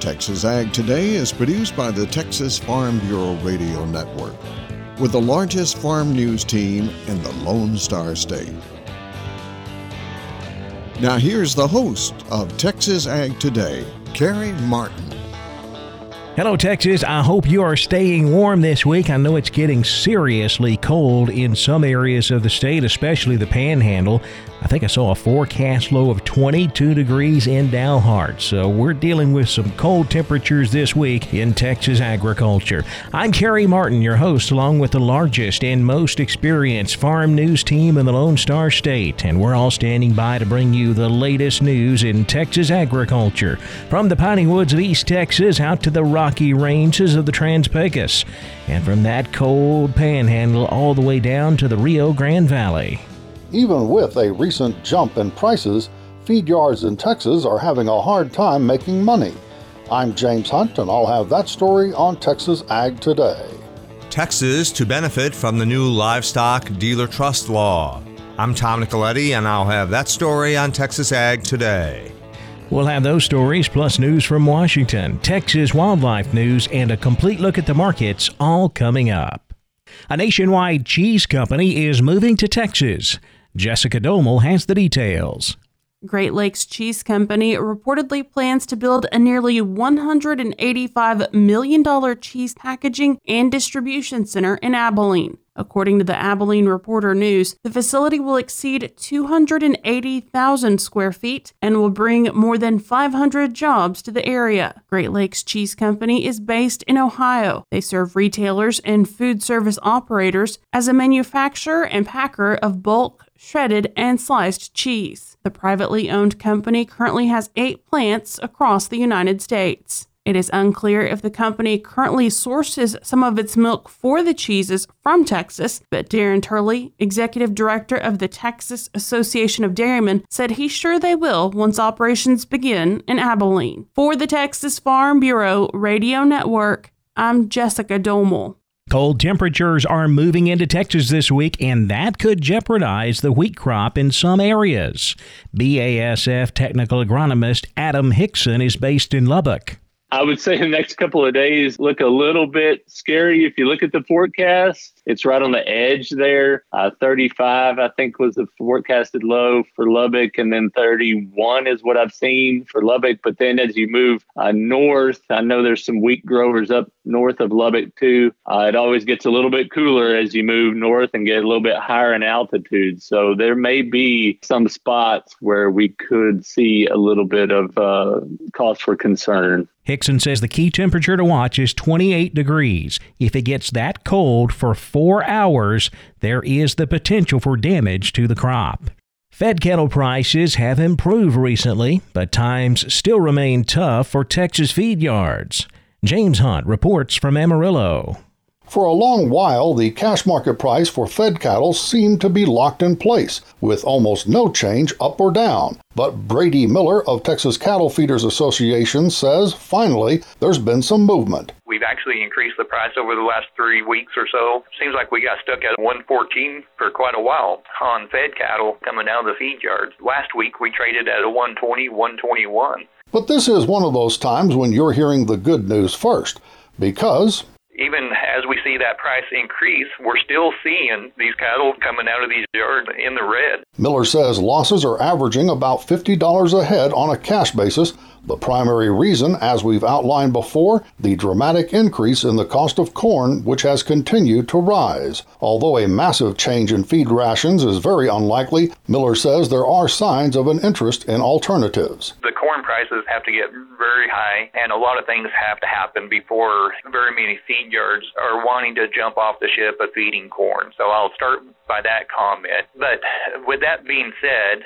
Texas Ag Today is produced by the Texas Farm Bureau Radio Network, with the largest farm news team in the Lone Star State. Now, here's the host of Texas Ag Today, Carrie Martin. Hello, Texas. I hope you are staying warm this week. I know it's getting seriously cold in some areas of the state, especially the panhandle. I think I saw a forecast low of 22 degrees in Dalhart. So we're dealing with some cold temperatures this week in Texas agriculture. I'm Carrie Martin, your host, along with the largest and most experienced farm news team in the Lone Star State. And we're all standing by to bring you the latest news in Texas agriculture. From the piney woods of East Texas out to the rocky ranges of the Trans Pecos. And from that cold panhandle all the way down to the Rio Grande Valley. Even with a recent jump in prices, feed yards in Texas are having a hard time making money. I'm James Hunt, and I'll have that story on Texas Ag Today. Texas to benefit from the new livestock dealer trust law. I'm Tom Nicoletti, and I'll have that story on Texas Ag Today. We'll have those stories plus news from Washington, Texas wildlife news, and a complete look at the markets all coming up. A nationwide cheese company is moving to Texas. Jessica Domel has the details. Great Lakes Cheese Company reportedly plans to build a nearly $185 million cheese packaging and distribution center in Abilene. According to the Abilene Reporter News, the facility will exceed 280,000 square feet and will bring more than 500 jobs to the area. Great Lakes Cheese Company is based in Ohio. They serve retailers and food service operators as a manufacturer and packer of bulk, shredded, and sliced cheese. The privately owned company currently has eight plants across the United States. It is unclear if the company currently sources some of its milk for the cheeses from Texas, but Darren Turley, executive director of the Texas Association of Dairymen, said he's sure they will once operations begin in Abilene. For the Texas Farm Bureau Radio Network, I'm Jessica Domel. Cold temperatures are moving into Texas this week, and that could jeopardize the wheat crop in some areas. BASF technical agronomist Adam Hickson is based in Lubbock. I would say the next couple of days look a little bit scary. If you look at the forecast, it's right on the edge there. Uh, 35, I think, was the forecasted low for Lubbock, and then 31 is what I've seen for Lubbock. But then as you move uh, north, I know there's some wheat growers up north of Lubbock too. Uh, it always gets a little bit cooler as you move north and get a little bit higher in altitude. So there may be some spots where we could see a little bit of uh, cause for concern. Hickson says the key temperature to watch is 28 degrees. If it gets that cold for four hours, there is the potential for damage to the crop. Fed cattle prices have improved recently, but times still remain tough for Texas feed yards. James Hunt reports from Amarillo. For a long while, the cash market price for fed cattle seemed to be locked in place, with almost no change up or down. But Brady Miller of Texas Cattle Feeders Association says finally there's been some movement. We've actually increased the price over the last three weeks or so. Seems like we got stuck at 114 for quite a while on fed cattle coming out of the feed yards. Last week we traded at a 120, 121. But this is one of those times when you're hearing the good news first, because even as we see that price increase, we're still seeing these cattle coming out of these yards in the red. Miller says losses are averaging about $50 a head on a cash basis. The primary reason, as we've outlined before, the dramatic increase in the cost of corn, which has continued to rise. Although a massive change in feed rations is very unlikely, Miller says there are signs of an interest in alternatives. The corn prices have to get very high, and a lot of things have to happen before very many feed yards are wanting to jump off the ship of feeding corn. So I'll start by that comment. But with that being said,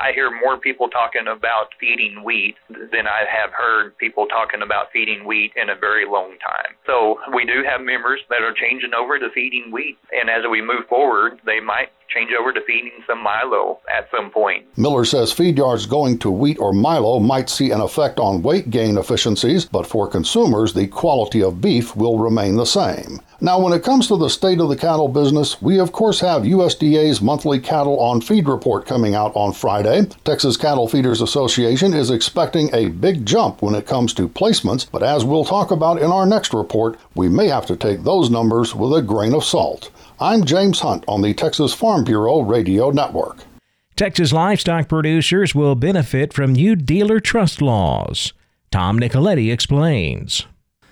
I hear more people talking about feeding wheat than I have heard people talking about feeding wheat in a very long time. So we do have members that are changing over to feeding wheat, and as we move forward, they might change over to feeding some Milo at some point. Miller says feed yards going to wheat or Milo might see an effect on weight gain efficiencies, but for consumers, the quality of beef will remain the same. Now, when it comes to the state of the cattle business, we of course have USDA's monthly cattle on feed report coming out on Friday. Texas Cattle Feeders Association is expecting a big jump when it comes to placements, but as we'll talk about in our next report, we may have to take those numbers with a grain of salt. I'm James Hunt on the Texas Farm Bureau Radio Network. Texas livestock producers will benefit from new dealer trust laws. Tom Nicoletti explains.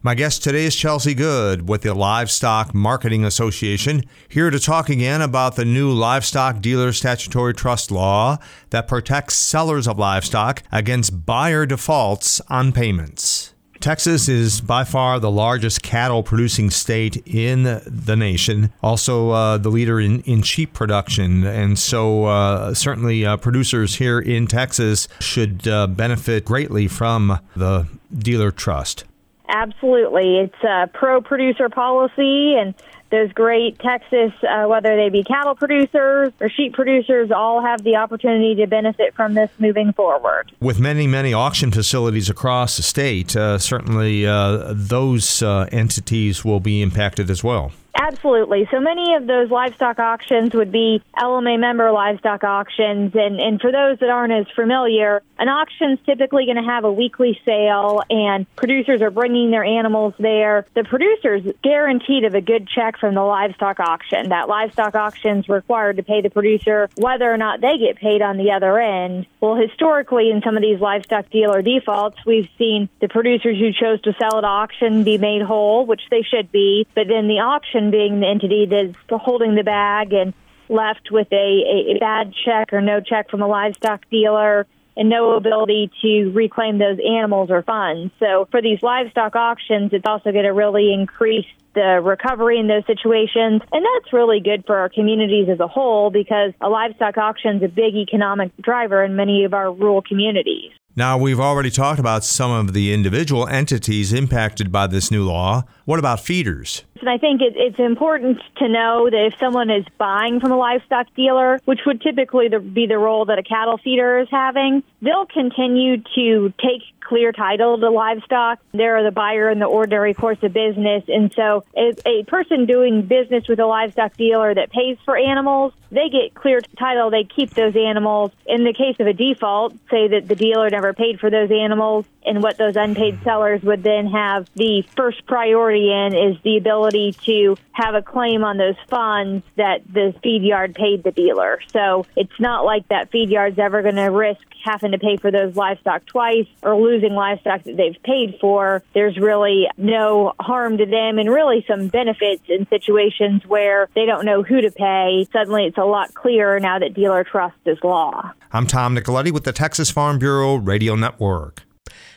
My guest today is Chelsea Good with the Livestock Marketing Association, here to talk again about the new Livestock Dealer Statutory Trust Law that protects sellers of livestock against buyer defaults on payments. Texas is by far the largest cattle producing state in the nation, also uh, the leader in, in sheep production. And so, uh, certainly, uh, producers here in Texas should uh, benefit greatly from the dealer trust. Absolutely. It's a pro producer policy, and those great Texas, uh, whether they be cattle producers or sheep producers, all have the opportunity to benefit from this moving forward. With many, many auction facilities across the state, uh, certainly uh, those uh, entities will be impacted as well. Absolutely. So many of those livestock auctions would be LMA member livestock auctions. And, and for those that aren't as familiar, an auction's typically going to have a weekly sale and producers are bringing their animals there. The producer's guaranteed of a good check from the livestock auction. That livestock auction's required to pay the producer whether or not they get paid on the other end. Well, historically, in some of these livestock dealer defaults, we've seen the producers who chose to sell at auction be made whole, which they should be, but then the auction being the entity that's holding the bag and left with a, a bad check or no check from a livestock dealer and no ability to reclaim those animals or funds. So for these livestock auctions, it's also going to really increase the recovery in those situations. And that's really good for our communities as a whole because a livestock auction is a big economic driver in many of our rural communities. Now, we've already talked about some of the individual entities impacted by this new law. What about feeders? And I think it, it's important to know that if someone is buying from a livestock dealer, which would typically be the role that a cattle feeder is having, they'll continue to take clear title to livestock. They're the buyer in the ordinary course of business. And so if a person doing business with a livestock dealer that pays for animals, they get clear title. They keep those animals. In the case of a default, say that the dealer never paid for those animals and what those unpaid sellers would then have the first priority in is the ability to have a claim on those funds that the feed yard paid the dealer. So it's not like that feed yard's ever going to risk having to pay for those livestock twice or losing livestock that they've paid for. There's really no harm to them and really some benefits in situations where they don't know who to pay. Suddenly it's a lot clearer now that dealer trust is law. I'm Tom Nicoletti with the Texas Farm Bureau Radio Network.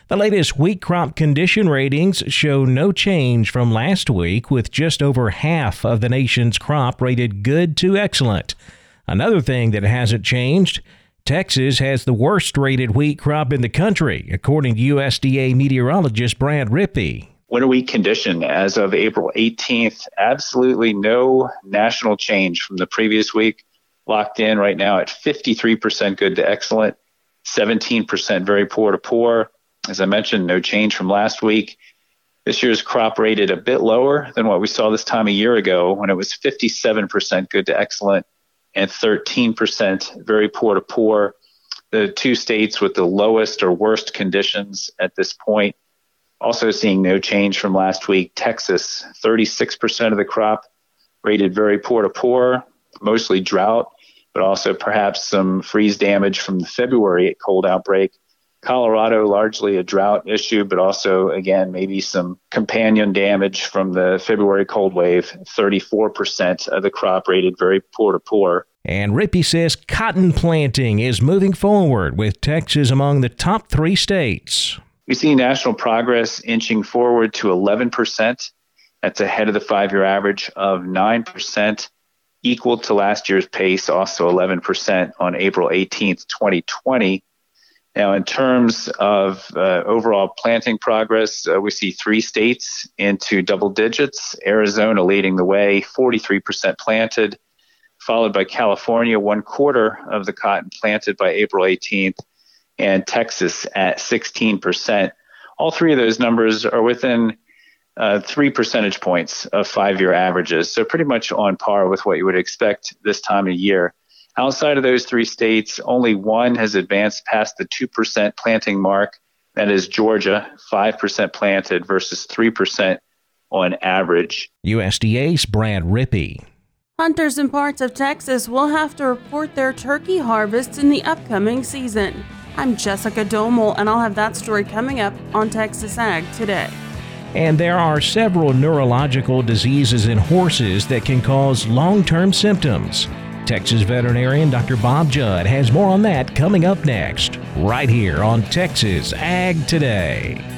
The latest wheat crop condition ratings show no change from last week, with just over half of the nation's crop rated good to excellent. Another thing that hasn't changed Texas has the worst rated wheat crop in the country, according to USDA meteorologist Brad Rippey. Winter wheat condition as of April 18th, absolutely no national change from the previous week. Locked in right now at 53% good to excellent, 17% very poor to poor. As I mentioned, no change from last week. This year's crop rated a bit lower than what we saw this time a year ago when it was 57% good to excellent and 13% very poor to poor. The two states with the lowest or worst conditions at this point. Also seeing no change from last week. Texas, 36% of the crop rated very poor to poor, mostly drought, but also perhaps some freeze damage from the February cold outbreak. Colorado, largely a drought issue, but also, again, maybe some companion damage from the February cold wave. 34% of the crop rated very poor to poor. And Rippey says cotton planting is moving forward, with Texas among the top three states. We see national progress inching forward to 11%. That's ahead of the five year average of 9%, equal to last year's pace, also 11% on April 18th, 2020. Now, in terms of uh, overall planting progress, uh, we see three states into double digits. Arizona leading the way, 43% planted, followed by California, one quarter of the cotton planted by April 18th, and Texas at 16%. All three of those numbers are within uh, three percentage points of five year averages. So, pretty much on par with what you would expect this time of year. Outside of those three states, only one has advanced past the 2% planting mark. That is Georgia, 5% planted versus 3% on average. USDA's Brad Rippey. Hunters in parts of Texas will have to report their turkey harvests in the upcoming season. I'm Jessica Domel, and I'll have that story coming up on Texas Ag today. And there are several neurological diseases in horses that can cause long term symptoms. Texas veterinarian Dr. Bob Judd has more on that coming up next, right here on Texas Ag Today.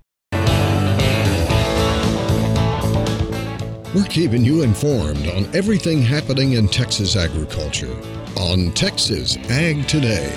We're keeping you informed on everything happening in Texas agriculture on Texas Ag Today.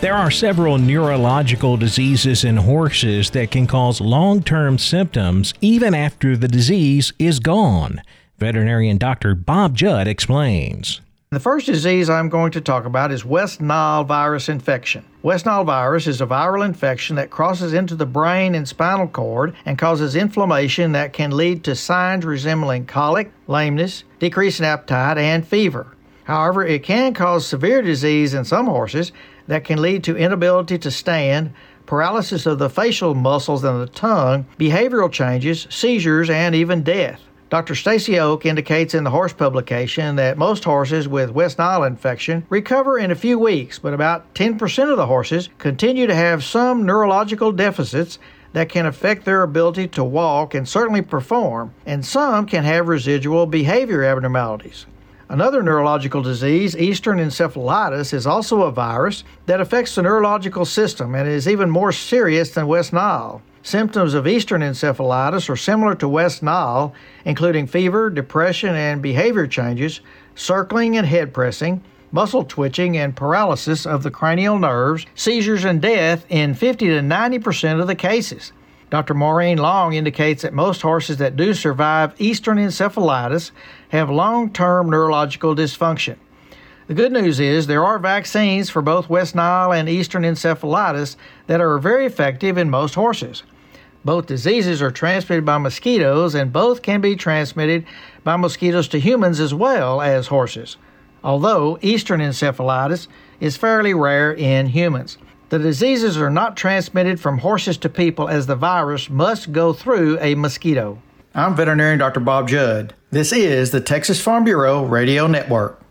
There are several neurological diseases in horses that can cause long term symptoms even after the disease is gone. Veterinarian Dr. Bob Judd explains. The first disease I'm going to talk about is West Nile virus infection. West Nile virus is a viral infection that crosses into the brain and spinal cord and causes inflammation that can lead to signs resembling colic, lameness, decrease in appetite, and fever. However, it can cause severe disease in some horses that can lead to inability to stand, paralysis of the facial muscles and the tongue, behavioral changes, seizures, and even death. Dr. Stacy Oke indicates in the horse publication that most horses with West Nile infection recover in a few weeks, but about 10% of the horses continue to have some neurological deficits that can affect their ability to walk and certainly perform, and some can have residual behavior abnormalities. Another neurological disease, Eastern encephalitis, is also a virus that affects the neurological system and is even more serious than West Nile. Symptoms of eastern encephalitis are similar to West Nile, including fever, depression, and behavior changes, circling and head pressing, muscle twitching, and paralysis of the cranial nerves, seizures, and death in 50 to 90 percent of the cases. Dr. Maureen Long indicates that most horses that do survive eastern encephalitis have long term neurological dysfunction. The good news is there are vaccines for both West Nile and eastern encephalitis that are very effective in most horses. Both diseases are transmitted by mosquitoes, and both can be transmitted by mosquitoes to humans as well as horses, although eastern encephalitis is fairly rare in humans. The diseases are not transmitted from horses to people as the virus must go through a mosquito. I'm veterinarian Dr. Bob Judd. This is the Texas Farm Bureau Radio Network.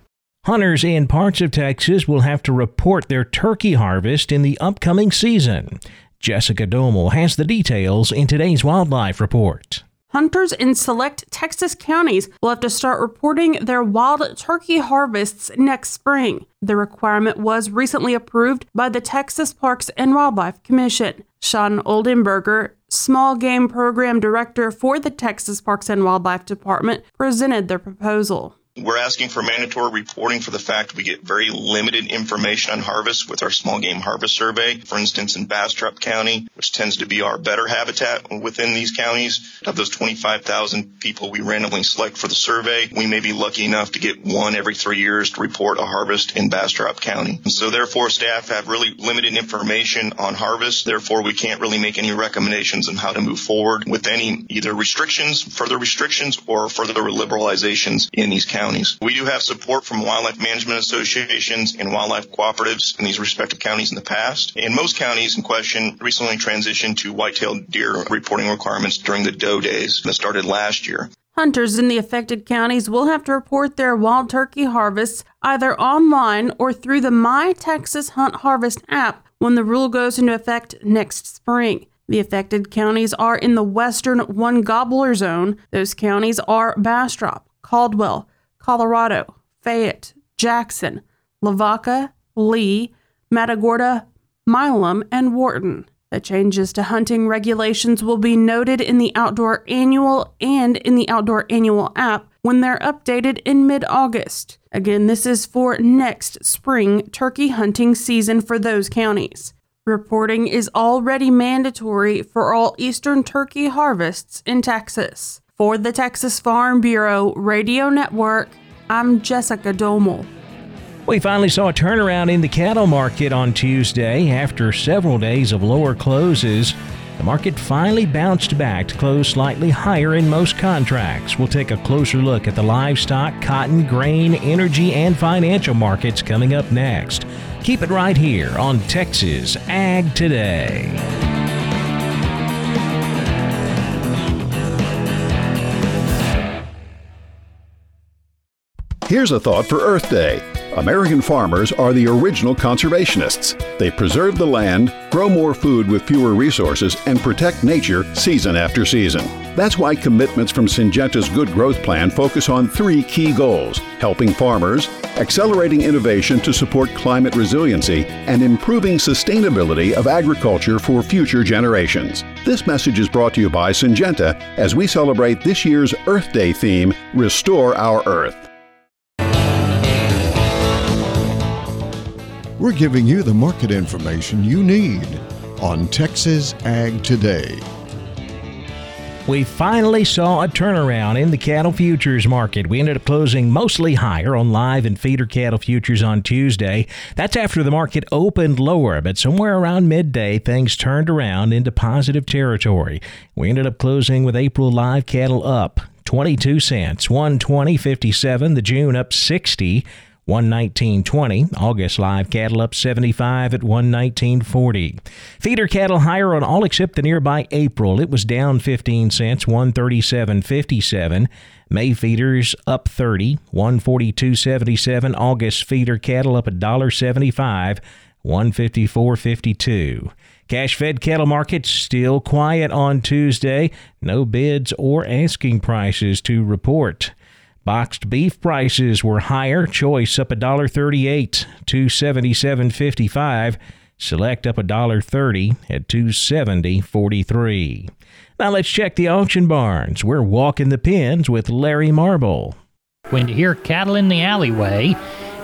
Hunters in parts of Texas will have to report their turkey harvest in the upcoming season. Jessica Domel has the details in today's Wildlife Report. Hunters in select Texas counties will have to start reporting their wild turkey harvests next spring. The requirement was recently approved by the Texas Parks and Wildlife Commission. Sean Oldenburger, Small Game Program Director for the Texas Parks and Wildlife Department, presented the proposal. We're asking for mandatory reporting for the fact we get very limited information on harvest with our small game harvest survey. For instance, in Bastrop County, which tends to be our better habitat within these counties, of those 25,000 people we randomly select for the survey, we may be lucky enough to get one every three years to report a harvest in Bastrop County. And so therefore staff have really limited information on harvest. Therefore we can't really make any recommendations on how to move forward with any either restrictions, further restrictions or further liberalizations in these counties counties. We do have support from wildlife management associations and wildlife cooperatives in these respective counties in the past. And most counties in question recently transitioned to white-tailed deer reporting requirements during the doe days that started last year. Hunters in the affected counties will have to report their wild turkey harvests either online or through the My Texas Hunt Harvest app when the rule goes into effect next spring. The affected counties are in the western one gobbler zone. Those counties are Bastrop, Caldwell, Colorado, Fayette, Jackson, Lavaca, Lee, Matagorda, Milam, and Wharton. The changes to hunting regulations will be noted in the Outdoor Annual and in the Outdoor Annual app when they're updated in mid August. Again, this is for next spring turkey hunting season for those counties. Reporting is already mandatory for all eastern turkey harvests in Texas. For the Texas Farm Bureau Radio Network, I'm Jessica Domel. We finally saw a turnaround in the cattle market on Tuesday after several days of lower closes. The market finally bounced back to close slightly higher in most contracts. We'll take a closer look at the livestock, cotton, grain, energy, and financial markets coming up next. Keep it right here on Texas Ag Today. Here's a thought for Earth Day. American farmers are the original conservationists. They preserve the land, grow more food with fewer resources, and protect nature season after season. That's why commitments from Syngenta's Good Growth Plan focus on three key goals helping farmers, accelerating innovation to support climate resiliency, and improving sustainability of agriculture for future generations. This message is brought to you by Syngenta as we celebrate this year's Earth Day theme Restore Our Earth. We're giving you the market information you need on Texas Ag Today. We finally saw a turnaround in the cattle futures market. We ended up closing mostly higher on live and feeder cattle futures on Tuesday. That's after the market opened lower, but somewhere around midday, things turned around into positive territory. We ended up closing with April live cattle up 22 cents, 120.57. The June up 60. 119.20. August live cattle up 75 at 119.40. Feeder cattle higher on all except the nearby April. It was down 15 cents, 137.57. May feeders up 30, 142.77. August feeder cattle up $1.75, 154.52. Cash fed cattle market still quiet on Tuesday. No bids or asking prices to report. Boxed beef prices were higher. Choice up a $1.38 to 77.55. Select up $1.30 at 270.43. Now let's check the auction barns. We're walking the pens with Larry Marble. When you hear cattle in the alleyway,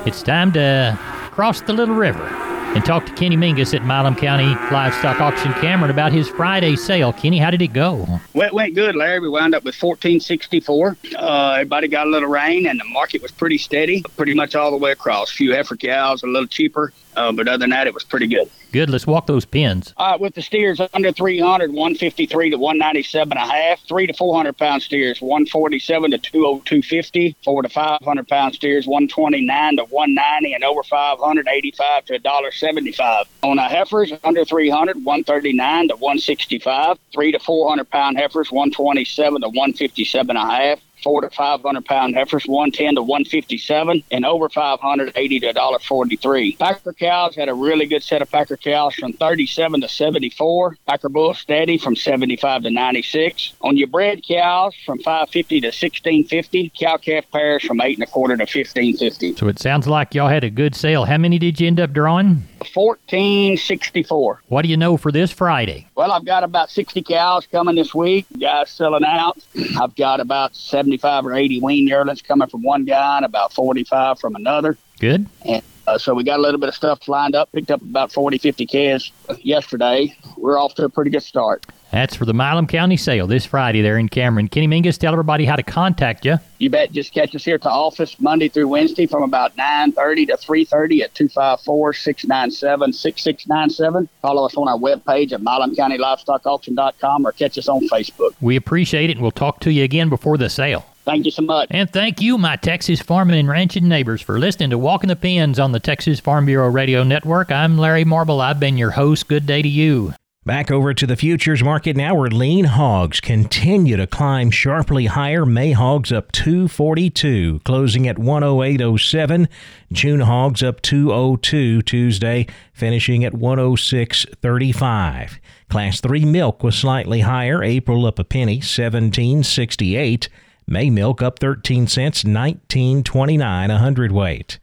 it's time to cross the little river and talk to Kenny Mingus at Milam County Livestock Auction Cameron about his Friday sale. Kenny, how did it go? Well, it went good, Larry. We wound up with 1464. Uh, everybody got a little rain, and the market was pretty steady, pretty much all the way across. A few heifer cows, a little cheaper, uh, but other than that, it was pretty good. Good. Let's walk those pins. Uh, with the steers under 300, 153 to 197 and a half. Three to 400 pound steers, 147 to 202.50. Four to 500 pound steers, 129 to 190, and over 500, 85 to $1.75. On the heifers under 300, 139 to 165. Three to 400 pound heifers, 127 to 157 and a half four to five hundred pound heifers, one ten to one fifty seven, and over five hundred eighty to dollar forty three. Packer cows had a really good set of Packer cows from thirty seven to seventy four. Packer bull steady from seventy five to ninety six. On your bred cows from five fifty to sixteen fifty. Cow calf pairs from eight and a quarter to fifteen fifty. So it sounds like y'all had a good sale. How many did you end up drawing? Fourteen sixty four. What do you know for this Friday? Well, I've got about sixty cows coming this week. Guys selling out. I've got about 75 or 80 wean yearlings coming from one guy and about 45 from another. Good. And uh, so we got a little bit of stuff lined up, picked up about 40, 50 calves yesterday. We're off to a pretty good start. That's for the Milam County sale this Friday there in Cameron. Kenny Mingus, tell everybody how to contact you. You bet. Just catch us here at the office Monday through Wednesday from about 9.30 to 3.30 at 254-697-6697. Follow us on our webpage at milamcountylivestockauction.com or catch us on Facebook. We appreciate it, and we'll talk to you again before the sale. Thank you so much. And thank you, my Texas farming and ranching neighbors, for listening to Walking the Pens on the Texas Farm Bureau Radio Network. I'm Larry Marble. I've been your host. Good day to you. Back over to the futures market now where lean hogs continue to climb sharply higher. May hogs up 242, closing at 108.07. June hogs up 202 Tuesday, finishing at 106.35. Class 3 milk was slightly higher. April up a penny, 17.68. May milk up 13 cents, 19.29 a hundredweight.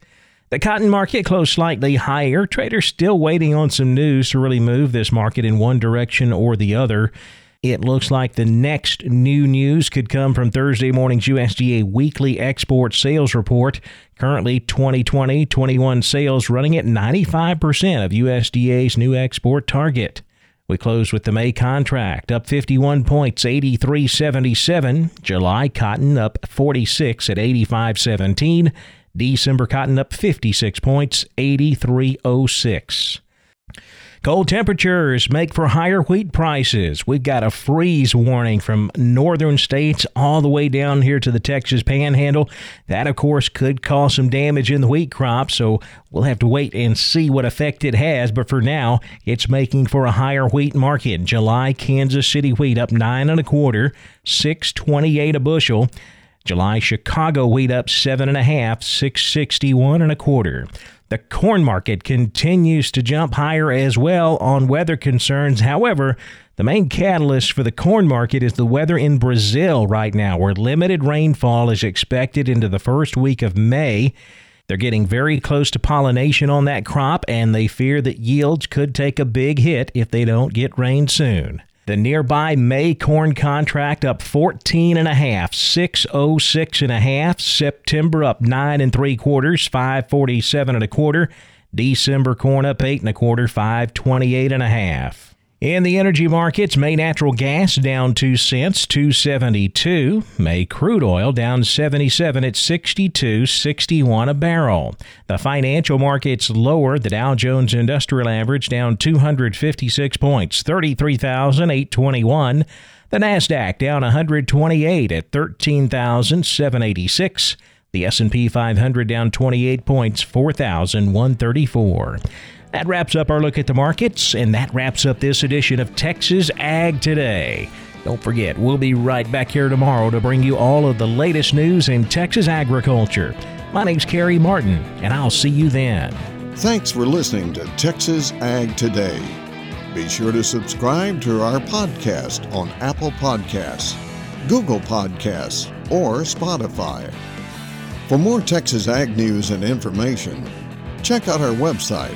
The cotton market closed slightly higher. Traders still waiting on some news to really move this market in one direction or the other. It looks like the next new news could come from Thursday morning's USDA weekly export sales report. Currently, 2020 21 sales running at 95% of USDA's new export target. We closed with the May contract up 51 points, 83.77. July cotton up 46 at 85.17. December cotton up 56 points, 83.06. Cold temperatures make for higher wheat prices. We've got a freeze warning from northern states all the way down here to the Texas panhandle. That, of course, could cause some damage in the wheat crop, so we'll have to wait and see what effect it has. But for now, it's making for a higher wheat market. July Kansas City wheat up nine and a quarter, 628 a bushel. July Chicago wheat up seven and a half, 661 and a quarter. The corn market continues to jump higher as well on weather concerns. However, the main catalyst for the corn market is the weather in Brazil right now, where limited rainfall is expected into the first week of May. They're getting very close to pollination on that crop, and they fear that yields could take a big hit if they don't get rain soon. The nearby May corn contract up 14 and a half, 606 and a half. September up nine and three quarters, 547 and a quarter. December corn up eight and a quarter, 528 and a half. In the energy markets, May natural gas down 2 cents, 272. May crude oil down 77 at 62.61 a barrel. The financial markets lower. The Dow Jones Industrial Average down 256 points, 33,821. The Nasdaq down 128 at 13,786. The S&P 500 down 28 points, 4,134. That wraps up our look at the markets, and that wraps up this edition of Texas Ag Today. Don't forget, we'll be right back here tomorrow to bring you all of the latest news in Texas agriculture. My name's Kerry Martin, and I'll see you then. Thanks for listening to Texas Ag Today. Be sure to subscribe to our podcast on Apple Podcasts, Google Podcasts, or Spotify. For more Texas Ag news and information, check out our website